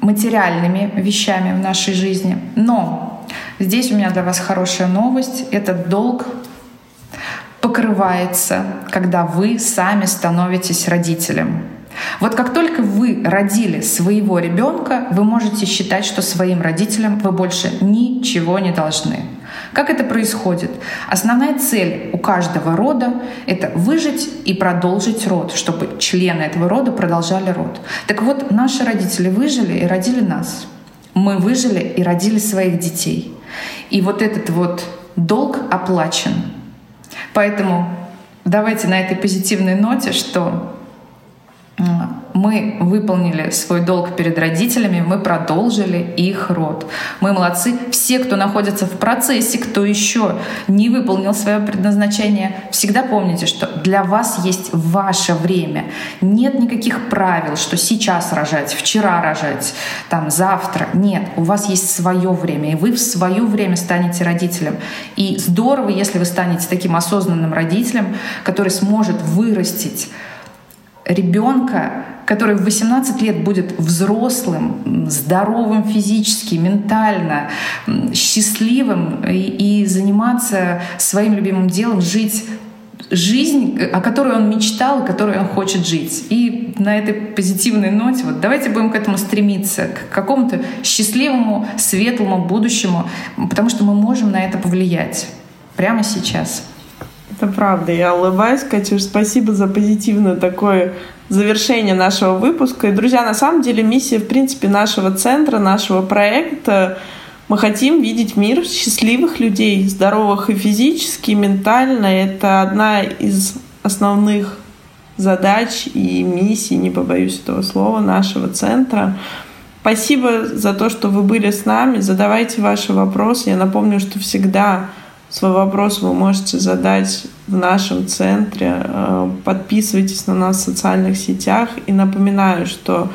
материальными вещами в нашей жизни. Но здесь у меня для вас хорошая новость. Этот долг покрывается, когда вы сами становитесь родителем. Вот как только вы родили своего ребенка, вы можете считать, что своим родителям вы больше ничего не должны. Как это происходит? Основная цель у каждого рода — это выжить и продолжить род, чтобы члены этого рода продолжали род. Так вот, наши родители выжили и родили нас. Мы выжили и родили своих детей. И вот этот вот долг оплачен. Поэтому давайте на этой позитивной ноте, что мы выполнили свой долг перед родителями, мы продолжили их род. Мы молодцы. Все, кто находится в процессе, кто еще не выполнил свое предназначение, всегда помните, что для вас есть ваше время. Нет никаких правил, что сейчас рожать, вчера рожать, там завтра. Нет, у вас есть свое время, и вы в свое время станете родителем. И здорово, если вы станете таким осознанным родителем, который сможет вырастить ребенка, который в 18 лет будет взрослым, здоровым физически, ментально, счастливым и, и заниматься своим любимым делом, жить жизнь, о которой он мечтал и которой он хочет жить. И на этой позитивной ноте вот давайте будем к этому стремиться, к какому-то счастливому, светлому будущему, потому что мы можем на это повлиять прямо сейчас. Это правда. Я улыбаюсь, Катюш. Спасибо за позитивное такое завершение нашего выпуска. И, друзья, на самом деле миссия, в принципе, нашего центра, нашего проекта мы хотим видеть мир счастливых людей, здоровых и физически, и ментально. Это одна из основных задач и миссий, не побоюсь этого слова, нашего центра. Спасибо за то, что вы были с нами. Задавайте ваши вопросы. Я напомню, что всегда Свой вопрос вы можете задать в нашем центре. Э, подписывайтесь на нас в социальных сетях. И напоминаю, что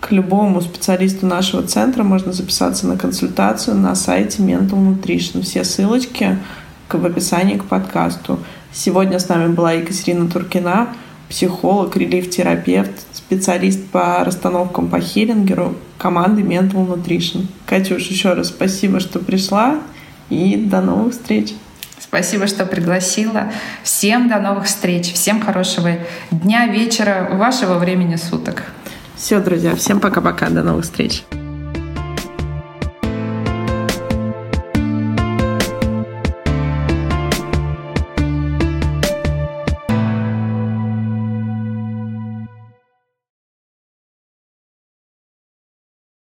к любому специалисту нашего центра можно записаться на консультацию на сайте Mental Nutrition. Все ссылочки в описании к подкасту. Сегодня с нами была Екатерина Туркина, психолог, релиф-терапевт, специалист по расстановкам по хиллингеру команды Mental Nutrition. Катюш, еще раз спасибо, что пришла. И до новых встреч. Спасибо, что пригласила. Всем до новых встреч. Всем хорошего дня, вечера, вашего времени суток. Все, друзья, всем пока-пока. До новых встреч.